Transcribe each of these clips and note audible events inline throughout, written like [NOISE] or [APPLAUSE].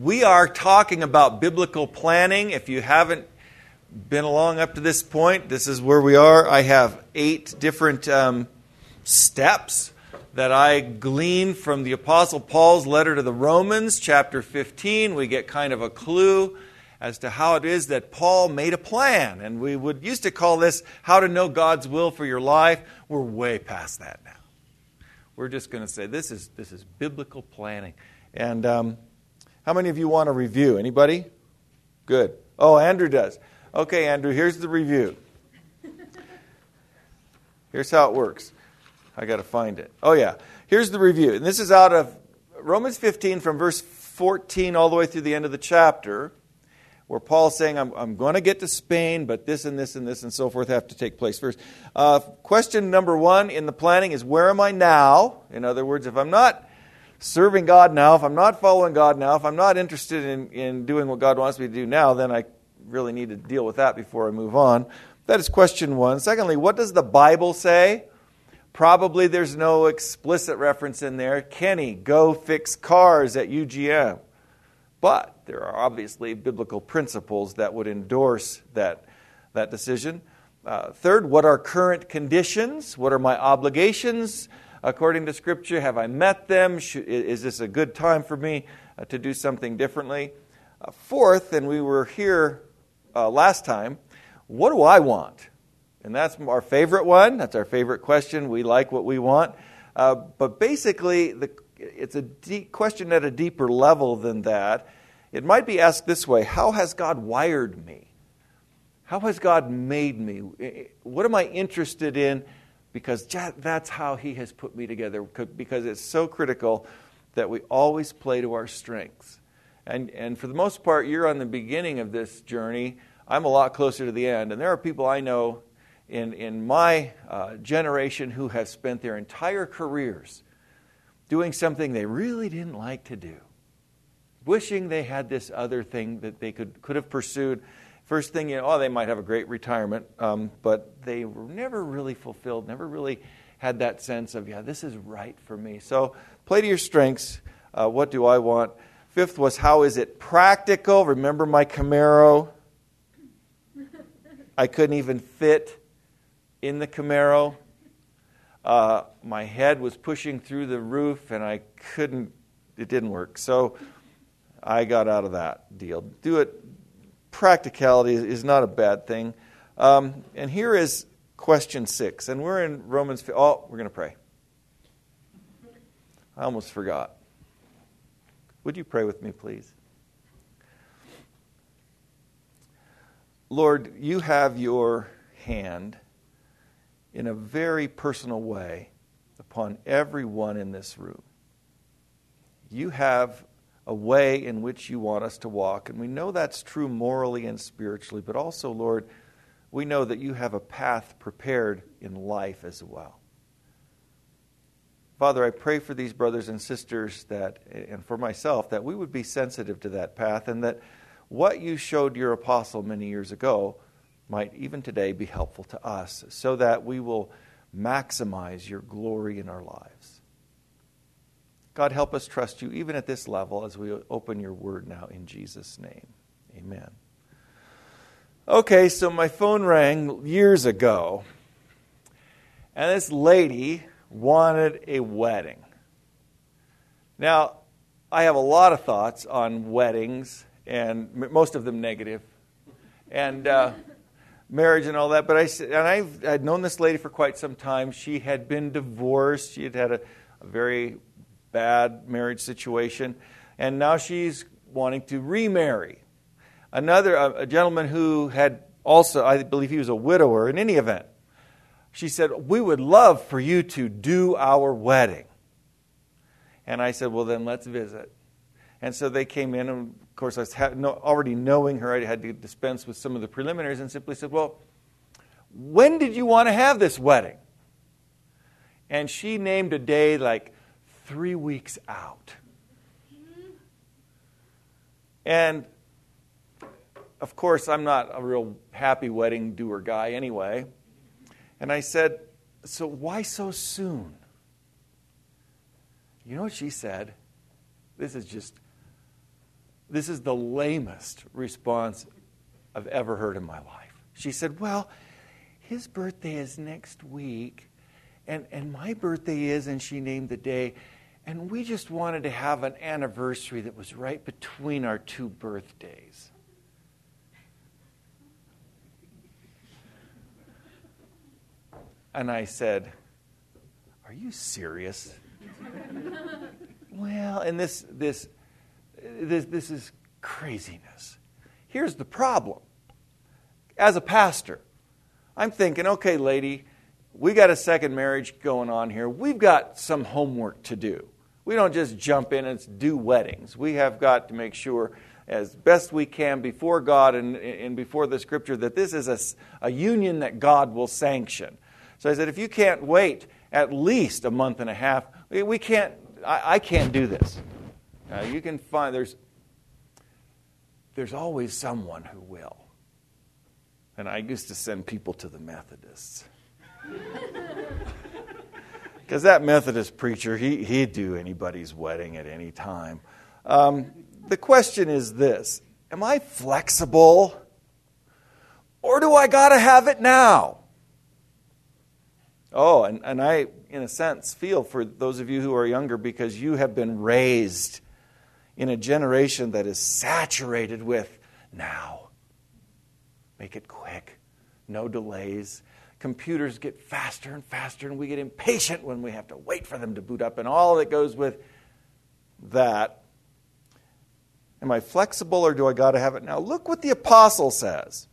we are talking about biblical planning. If you haven't been along up to this point, this is where we are. I have eight different um, steps that I glean from the Apostle Paul's letter to the Romans, chapter 15. We get kind of a clue as to how it is that Paul made a plan. And we would used to call this how to know God's will for your life. We're way past that now. We're just going to say this is, this is biblical planning. And um, how many of you want a review? Anybody? Good. Oh, Andrew does. Okay, Andrew, here's the review. Here's how it works. I got to find it. Oh, yeah. Here's the review. And this is out of Romans 15 from verse 14 all the way through the end of the chapter, where Paul's saying, I'm, I'm going to get to Spain, but this and this and this and so forth have to take place first. Uh, question number one in the planning is, Where am I now? In other words, if I'm not serving God now, if I'm not following God now, if I'm not interested in, in doing what God wants me to do now, then I really need to deal with that before I move on. That is question one. Secondly, what does the Bible say? Probably there's no explicit reference in there. Kenny, go fix cars at UGM. But there are obviously biblical principles that would endorse that, that decision. Uh, third, what are current conditions? What are my obligations according to Scripture? Have I met them? Is this a good time for me uh, to do something differently? Uh, fourth, and we were here uh, last time, what do I want? And that's our favorite one. That's our favorite question. We like what we want. Uh, but basically, the, it's a deep question at a deeper level than that. It might be asked this way How has God wired me? How has God made me? What am I interested in? Because that's how He has put me together. Because it's so critical that we always play to our strengths. And, and for the most part, you're on the beginning of this journey. I'm a lot closer to the end. And there are people I know in, in my uh, generation who have spent their entire careers doing something they really didn't like to do, wishing they had this other thing that they could, could have pursued. First thing, you know, oh, they might have a great retirement, um, but they were never really fulfilled, never really had that sense of, yeah, this is right for me. So play to your strengths. Uh, what do I want? Fifth was, how is it practical? Remember my Camaro? I couldn't even fit in the Camaro. Uh, my head was pushing through the roof and I couldn't, it didn't work. So I got out of that deal. Do it, practicality is not a bad thing. Um, and here is question six. And we're in Romans, oh, we're going to pray. I almost forgot. Would you pray with me, please? Lord, you have your hand in a very personal way upon everyone in this room. You have a way in which you want us to walk, and we know that's true morally and spiritually, but also, Lord, we know that you have a path prepared in life as well. Father, I pray for these brothers and sisters that, and for myself, that we would be sensitive to that path and that what you showed your apostle many years ago might even today be helpful to us so that we will maximize your glory in our lives. God, help us trust you even at this level as we open your word now in Jesus' name. Amen. Okay, so my phone rang years ago, and this lady wanted a wedding. Now, I have a lot of thoughts on weddings, and most of them negative, and uh, marriage and all that. But I and I've I'd known this lady for quite some time. She had been divorced. She had had a, a very bad marriage situation, and now she's wanting to remarry. Another a, a gentleman who had also, I believe, he was a widower. In any event, she said, We would love for you to do our wedding. And I said, Well, then let's visit. And so they came in, and of course, I was already knowing her, I had to dispense with some of the preliminaries and simply said, Well, when did you want to have this wedding? And she named a day like three weeks out. And of course, I'm not a real happy wedding doer guy anyway. And I said, So why so soon? You know what she said? This is just, this is the lamest response I've ever heard in my life. She said, Well, his birthday is next week, and, and my birthday is, and she named the day, and we just wanted to have an anniversary that was right between our two birthdays. And I said, Are you serious? well, and this, this, this, this is craziness. Here's the problem. As a pastor, I'm thinking, okay, lady, we got a second marriage going on here. We've got some homework to do. We don't just jump in and do weddings. We have got to make sure, as best we can, before God and, and before the Scripture, that this is a, a union that God will sanction. So I said, if you can't wait at least a month and a half, we can't. I, I can't do this. Uh, you can find there's there's always someone who will. And I used to send people to the Methodists. [LAUGHS] Because that Methodist preacher, he, he'd do anybody's wedding at any time. Um, the question is this Am I flexible? Or do I got to have it now? Oh, and, and I, in a sense, feel for those of you who are younger because you have been raised in a generation that is saturated with now. Make it quick, no delays. Computers get faster and faster, and we get impatient when we have to wait for them to boot up, and all that goes with that. Am I flexible or do I got to have it now? Look what the apostle says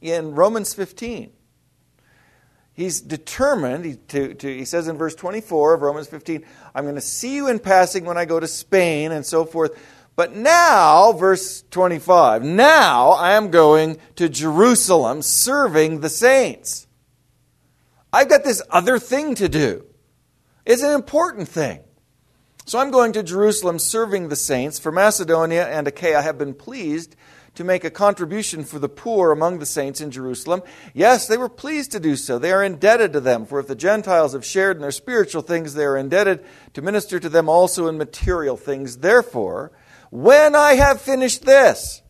in Romans 15 he's determined, to, to, he says in verse 24 of Romans 15, I'm going to see you in passing when I go to Spain and so forth. But now, verse 25, now I am going to Jerusalem serving the saints. I've got this other thing to do. It's an important thing. So I'm going to Jerusalem serving the saints. For Macedonia and Achaia have been pleased to make a contribution for the poor among the saints in Jerusalem. Yes, they were pleased to do so. They are indebted to them, for if the Gentiles have shared in their spiritual things, they are indebted to minister to them also in material things. Therefore, when I have finished this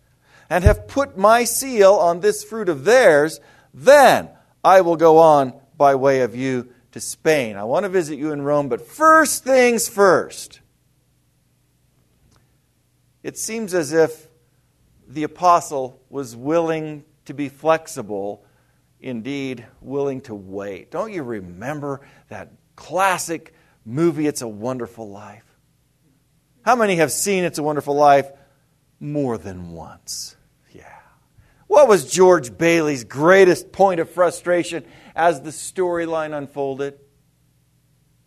and have put my seal on this fruit of theirs, then I will go on by way of you to Spain. I want to visit you in Rome, but first things first. It seems as if the apostle was willing to be flexible, indeed, willing to wait. Don't you remember that classic movie, It's a Wonderful Life? How many have seen It's a Wonderful Life more than once? Yeah. What was George Bailey's greatest point of frustration as the storyline unfolded?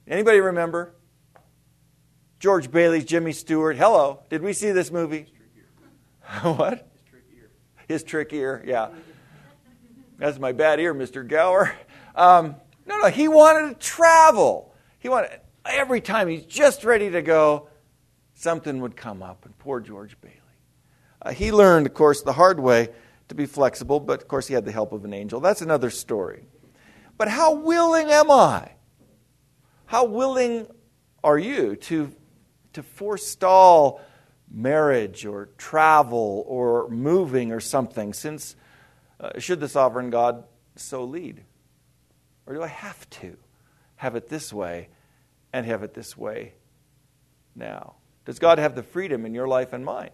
Anybody remember? George Bailey's Jimmy Stewart. Hello. Did we see this movie? [LAUGHS] what? His trick ear. His trick ear, yeah. That's my bad ear, Mr. Gower. Um, no, no, he wanted to travel. He wanted every time he's just ready to go, something would come up. And poor George Bailey. Uh, he learned, of course, the hard way to be flexible, but of course he had the help of an angel. That's another story. But how willing am I? How willing are you to, to forestall marriage or travel or moving or something, since uh, should the sovereign God so lead? Or do I have to have it this way and have it this way now? Does God have the freedom in your life and mine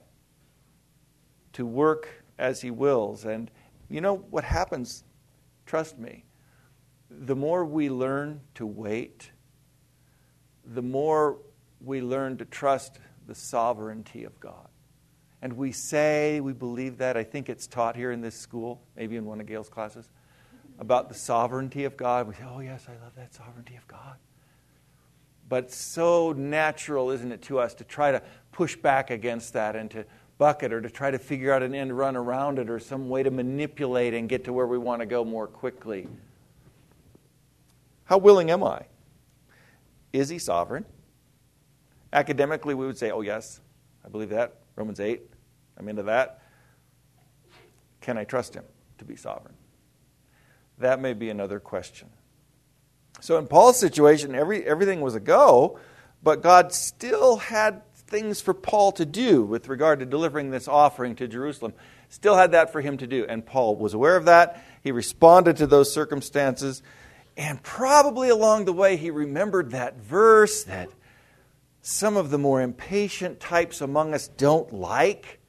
to work as He wills? And you know what happens? Trust me. The more we learn to wait, the more we learn to trust the sovereignty of God. And we say we believe that. I think it's taught here in this school, maybe in one of Gail's classes, about the sovereignty of God. We say, oh, yes, I love that sovereignty of God. But so natural, isn't it, to us to try to push back against that and to bucket or to try to figure out an end run around it or some way to manipulate and get to where we want to go more quickly. How willing am I? Is he sovereign? Academically, we would say, oh, yes, I believe that. Romans 8, I'm into that. Can I trust him to be sovereign? That may be another question. So, in Paul's situation, every, everything was a go, but God still had things for Paul to do with regard to delivering this offering to Jerusalem. Still had that for him to do. And Paul was aware of that. He responded to those circumstances. And probably along the way, he remembered that verse that some of the more impatient types among us don't like.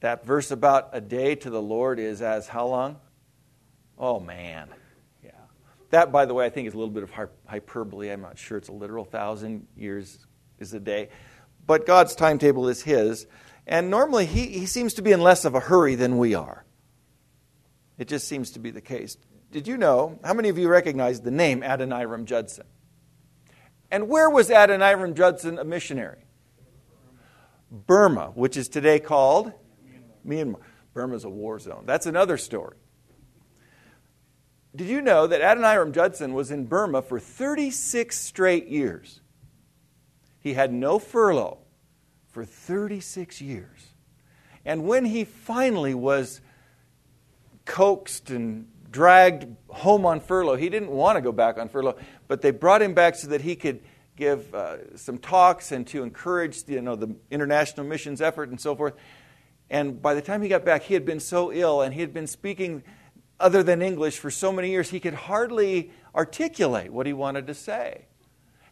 That verse about a day to the Lord is as how long? Oh, man. That, by the way, I think is a little bit of hyperbole. I'm not sure it's a literal thousand years is a day. But God's timetable is His. And normally he, he seems to be in less of a hurry than we are. It just seems to be the case. Did you know? How many of you recognize the name Adoniram Judson? And where was Adoniram Judson a missionary? Burma, which is today called Myanmar. Burma is a war zone. That's another story. Did you know that Adoniram Judson was in Burma for 36 straight years? He had no furlough for 36 years. And when he finally was coaxed and dragged home on furlough, he didn't want to go back on furlough, but they brought him back so that he could give uh, some talks and to encourage you know, the international missions effort and so forth. And by the time he got back, he had been so ill and he had been speaking other than English for so many years, he could hardly articulate what he wanted to say.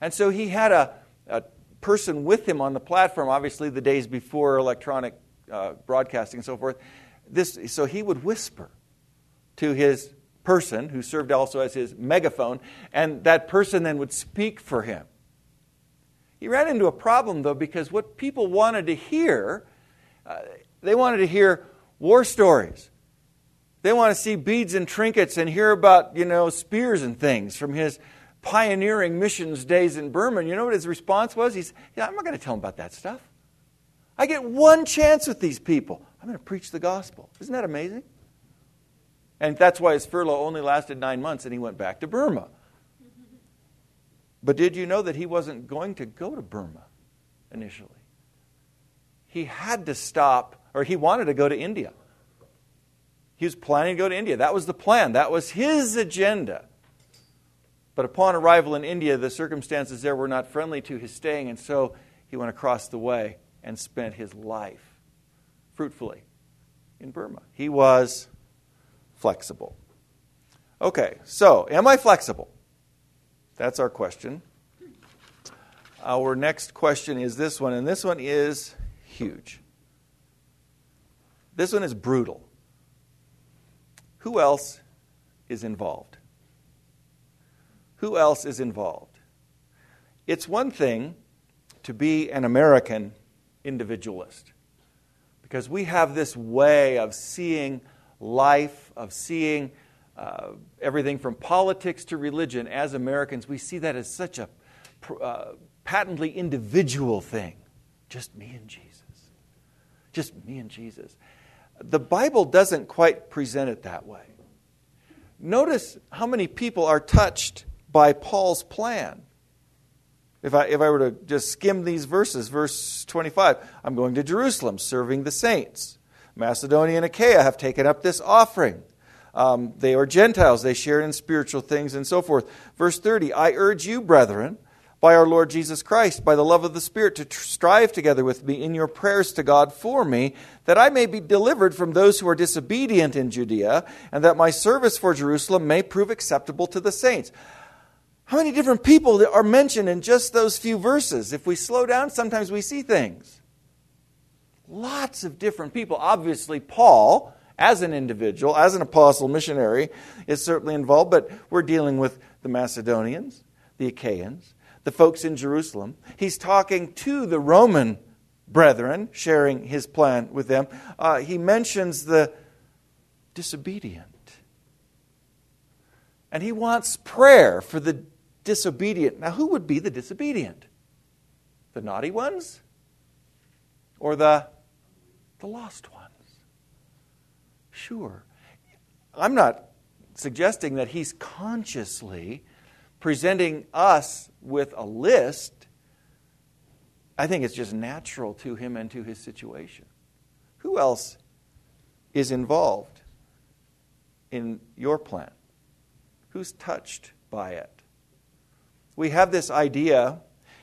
And so he had a, a person with him on the platform, obviously the days before electronic uh, broadcasting and so forth. This, so he would whisper to his person, who served also as his megaphone, and that person then would speak for him. He ran into a problem, though, because what people wanted to hear, uh, they wanted to hear war stories. They want to see beads and trinkets and hear about, you know, spears and things from his pioneering missions days in Burma. You know what his response was? He's, yeah, I'm not going to tell him about that stuff. I get one chance with these people. I'm going to preach the gospel. Isn't that amazing? And that's why his furlough only lasted nine months and he went back to Burma. But did you know that he wasn't going to go to Burma initially? He had to stop, or he wanted to go to India. He was planning to go to India. That was the plan, that was his agenda. But upon arrival in India, the circumstances there were not friendly to his staying, and so he went across the way and spent his life fruitfully in Burma. He was flexible. Okay, so am I flexible? That's our question. Our next question is this one, and this one is huge. This one is brutal. Who else is involved? who else is involved? It's one thing to be an American individualist because we have this way of seeing life, of seeing uh, everything from politics to religion as Americans. We see that as such a uh, patently individual thing. Just me and Jesus. Just me and Jesus. The Bible doesn't quite present it that way. Notice how many people are touched by Paul's plan. If I, if I were to just skim these verses, verse 25, I'm going to Jerusalem serving the saints. Macedonia and Achaia have taken up this offering. Um, they are Gentiles, they share in spiritual things and so forth. Verse 30, I urge you, brethren, by our Lord Jesus Christ, by the love of the Spirit, to tr- strive together with me in your prayers to God for me, that I may be delivered from those who are disobedient in Judea, and that my service for Jerusalem may prove acceptable to the saints. How many different people are mentioned in just those few verses? If we slow down, sometimes we see things. Lots of different people. Obviously, Paul, as an individual, as an apostle missionary, is certainly involved, but we're dealing with the Macedonians, the Achaeans, the folks in Jerusalem. He's talking to the Roman brethren, sharing his plan with them. Uh, he mentions the disobedient. And he wants prayer for the disobedient. Now, who would be the disobedient? The naughty ones? Or the, the lost ones? Sure. I'm not suggesting that he's consciously presenting us with a list, I think it's just natural to him and to his situation. Who else is involved in your plan? Who's touched by it? We have this idea,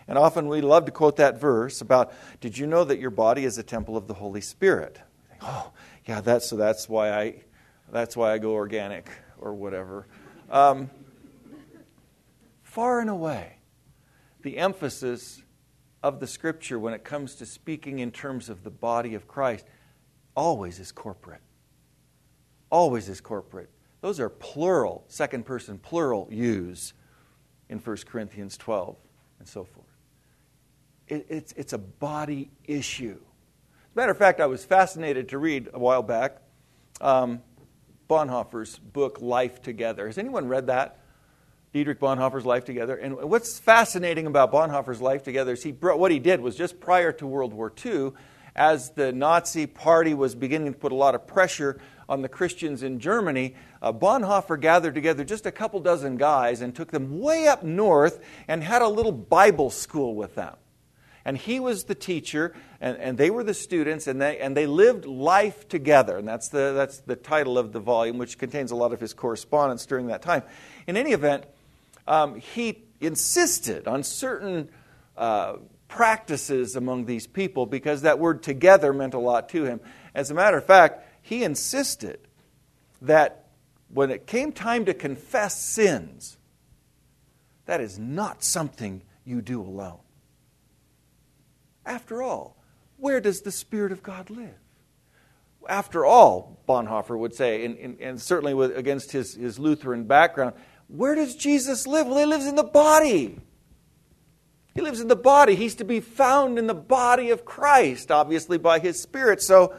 And often we love to quote that verse about, Did you know that your body is a temple of the Holy Spirit? Oh, yeah, that's, so that's why I, that's why I go organic or whatever. Um, far and away, the emphasis of the scripture when it comes to speaking in terms of the body of Christ always is corporate. Always is corporate. Those are plural, second person plural use in 1 Corinthians 12 and so forth. It, it's, it's a body issue. As a matter of fact, I was fascinated to read a while back um, Bonhoeffer's book, Life Together. Has anyone read that? Dietrich Bonhoeffer's Life Together. And what's fascinating about Bonhoeffer's Life Together is he brought, what he did was just prior to World War II, as the Nazi Party was beginning to put a lot of pressure on the Christians in Germany, uh, Bonhoeffer gathered together just a couple dozen guys and took them way up north and had a little Bible school with them. And he was the teacher, and, and they were the students, and they, and they lived life together. And that's the, that's the title of the volume, which contains a lot of his correspondence during that time. In any event, um, he insisted on certain uh, practices among these people because that word together meant a lot to him. As a matter of fact, he insisted that when it came time to confess sins, that is not something you do alone. After all, where does the Spirit of God live? After all, Bonhoeffer would say, and, and certainly with, against his, his Lutheran background, where does Jesus live? Well, he lives in the body. He lives in the body. He's to be found in the body of Christ, obviously by his Spirit. So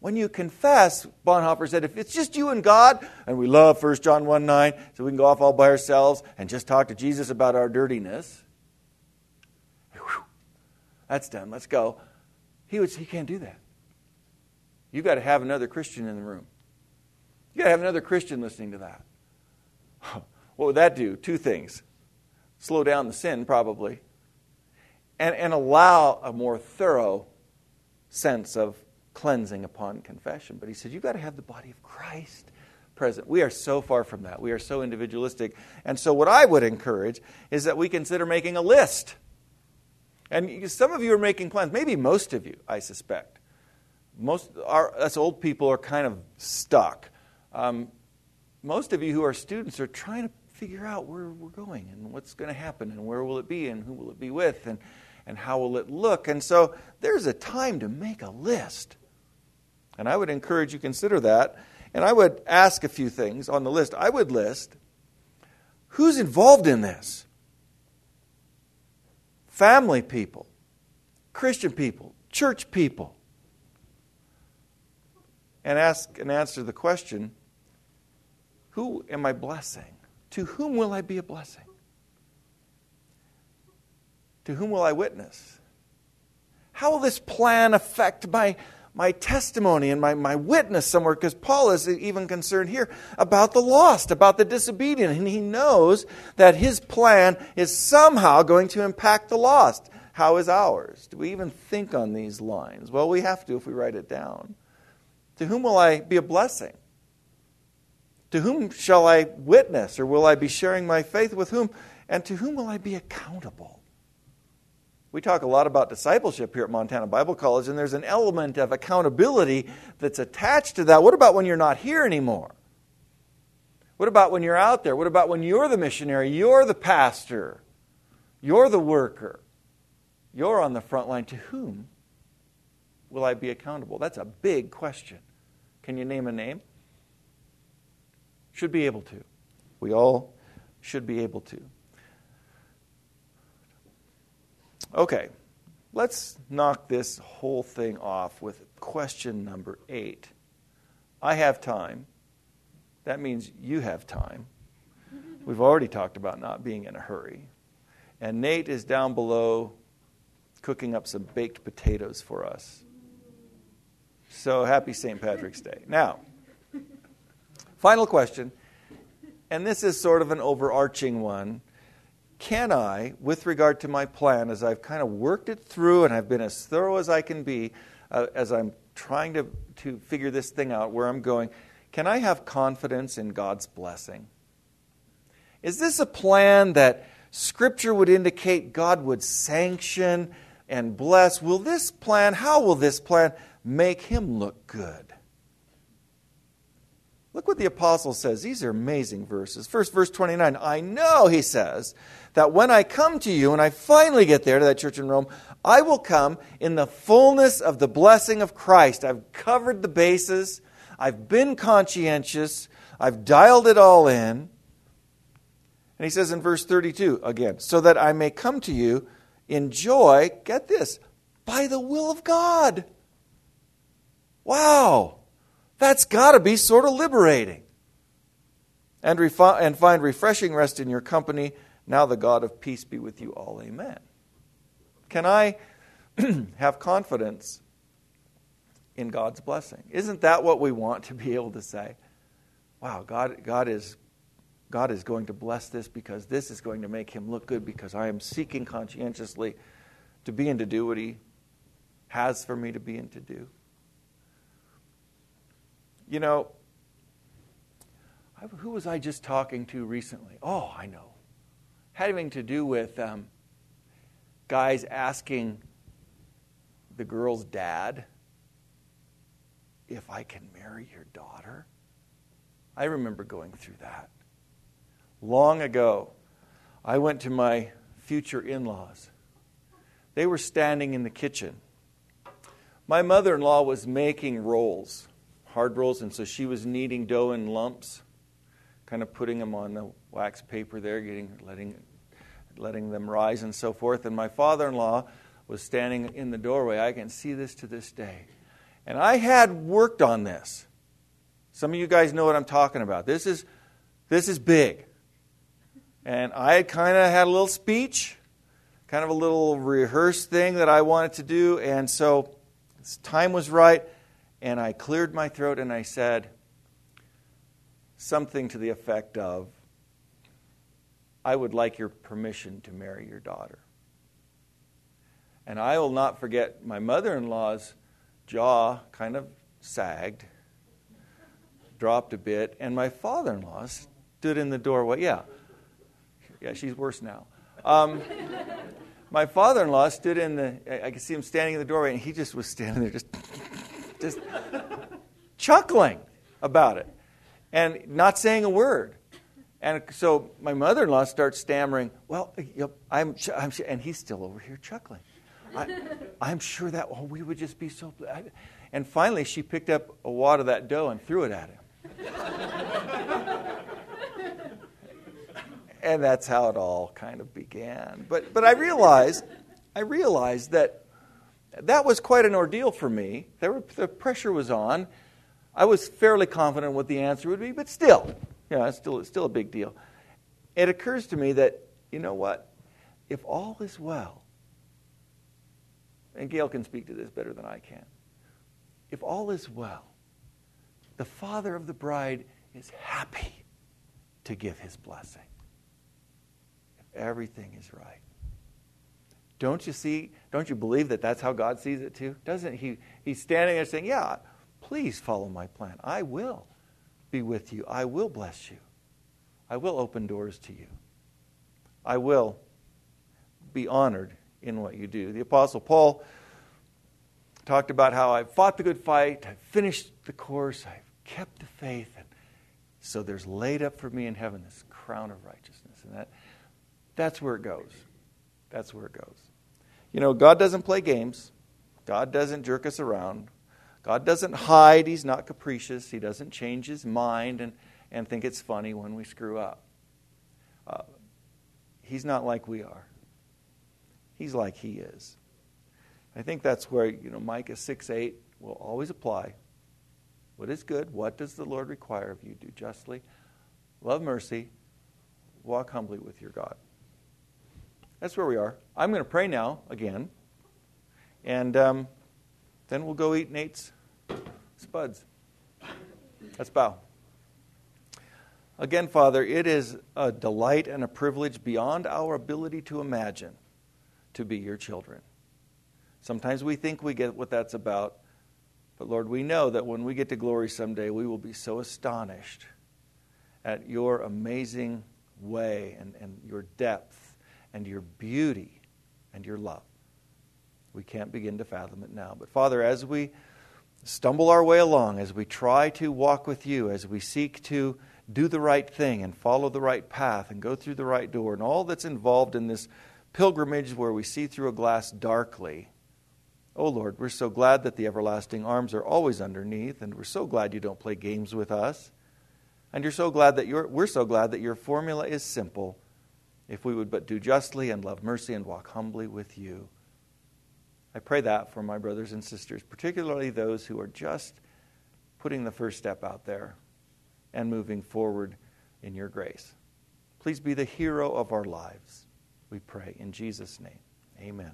when you confess, Bonhoeffer said, if it's just you and God, and we love 1 John 1 9, so we can go off all by ourselves and just talk to Jesus about our dirtiness, whew, that's done. Let's go. He would he can't do that. You've got to have another Christian in the room. You've got to have another Christian listening to that. What would that do? Two things slow down the sin, probably, and, and allow a more thorough sense of cleansing upon confession. But he said, You've got to have the body of Christ present. We are so far from that. We are so individualistic. And so, what I would encourage is that we consider making a list. And some of you are making plans, maybe most of you, I suspect. Most our, us old people are kind of stuck. Um, most of you who are students are trying to figure out where we're going and what's going to happen and where will it be and who will it be with and, and how will it look. And so there's a time to make a list. And I would encourage you consider that. And I would ask a few things on the list. I would list who's involved in this? Family people, Christian people, church people. And ask and answer the question who am I blessing? To whom will I be a blessing? To whom will I witness? How will this plan affect my, my testimony and my, my witness somewhere? Because Paul is even concerned here about the lost, about the disobedient, and he knows that his plan is somehow going to impact the lost. How is ours? Do we even think on these lines? Well, we have to if we write it down. To whom will I be a blessing? To whom shall I witness, or will I be sharing my faith with whom? And to whom will I be accountable? We talk a lot about discipleship here at Montana Bible College, and there's an element of accountability that's attached to that. What about when you're not here anymore? What about when you're out there? What about when you're the missionary? You're the pastor. You're the worker. You're on the front line. To whom will I be accountable? That's a big question. Can you name a name? Should be able to. We all should be able to. Okay, let's knock this whole thing off with question number eight. I have time. That means you have time. We've already talked about not being in a hurry. And Nate is down below cooking up some baked potatoes for us. So happy St. Patrick's Day. Now, Final question, and this is sort of an overarching one. Can I, with regard to my plan, as I've kind of worked it through and I've been as thorough as I can be, uh, as I'm trying to, to figure this thing out, where I'm going, can I have confidence in God's blessing? Is this a plan that Scripture would indicate God would sanction and bless. Will this plan, how will this plan make him look good? Look what the apostle says. These are amazing verses. First, verse 29. I know, he says, that when I come to you and I finally get there to that church in Rome, I will come in the fullness of the blessing of Christ. I've covered the bases, I've been conscientious, I've dialed it all in. And he says in verse 32 again, so that I may come to you in joy, get this, by the will of God. Wow, that's got to be sort of liberating. And, refi- and find refreshing rest in your company. Now the God of peace be with you all. Amen. Can I [CLEARS THROAT] have confidence in God's blessing? Isn't that what we want to be able to say? Wow, God, God is God is going to bless this because this is going to make him look good because I am seeking conscientiously to be and to do what he has for me to be and to do. You know, who was I just talking to recently? Oh, I know. Having to do with um, guys asking the girl's dad if I can marry your daughter. I remember going through that long ago, I went to my future in laws. They were standing in the kitchen. My mother in law was making rolls, hard rolls, and so she was kneading dough in lumps, kind of putting them on the wax paper there, getting, letting, letting them rise and so forth. And my father in law was standing in the doorway. I can see this to this day. And I had worked on this. Some of you guys know what I'm talking about. This is, this is big. And I had kind of had a little speech, kind of a little rehearsed thing that I wanted to do. And so time was right, and I cleared my throat and I said something to the effect of, I would like your permission to marry your daughter. And I will not forget my mother in law's jaw kind of sagged, dropped a bit, and my father in law stood in the doorway. Yeah, yeah, she's worse now. Um, my father-in-law stood in the. I could see him standing in the doorway, and he just was standing there, just, just chuckling about it, and not saying a word. And so my mother-in-law starts stammering. Well, I'm, I'm, and he's still over here chuckling. I, am sure that oh, we would just be so. And finally, she picked up a wad of that dough and threw it at him and that's how it all kind of began. But but I realized I realized that that was quite an ordeal for me. Were, the pressure was on. I was fairly confident what the answer would be, but still, you know, it's still it's still a big deal. It occurs to me that you know what, if all is well, and Gail can speak to this better than I can. If all is well, the father of the bride is happy to give his blessing If everything is right. Don't you see, don't you believe that that's how God sees it too? Doesn't he? He's standing there saying, Yeah, please follow my plan. I will be with you. I will bless you. I will open doors to you. I will be honored in what you do. The Apostle Paul talked about how I've fought the good fight, I've finished the course, I've kept the faith, and so there's laid up for me in heaven this crown of righteousness. And that that's where it goes. That's where it goes. You know, God doesn't play games. God doesn't jerk us around. God doesn't hide. He's not capricious. He doesn't change his mind and, and think it's funny when we screw up. Uh, he's not like we are. He's like he is. I think that's where, you know, Micah 6 8 will always apply. What is good? What does the Lord require of you? Do justly, love mercy, walk humbly with your God. That's where we are. I'm going to pray now again, and um, then we'll go eat Nate's spuds. Let's bow. Again, Father, it is a delight and a privilege beyond our ability to imagine to be your children. Sometimes we think we get what that's about, but Lord, we know that when we get to glory someday, we will be so astonished at your amazing way and, and your depth and your beauty and your love. We can't begin to fathom it now. But Father, as we stumble our way along, as we try to walk with you, as we seek to do the right thing and follow the right path and go through the right door, and all that's involved in this pilgrimage where we see through a glass darkly. Oh Lord, we're so glad that the everlasting arms are always underneath, and we're so glad you don't play games with us. And you're so glad that you we're so glad that your formula is simple. If we would but do justly and love mercy and walk humbly with you. I pray that for my brothers and sisters, particularly those who are just putting the first step out there and moving forward in your grace. Please be the hero of our lives, we pray. In Jesus' name, amen.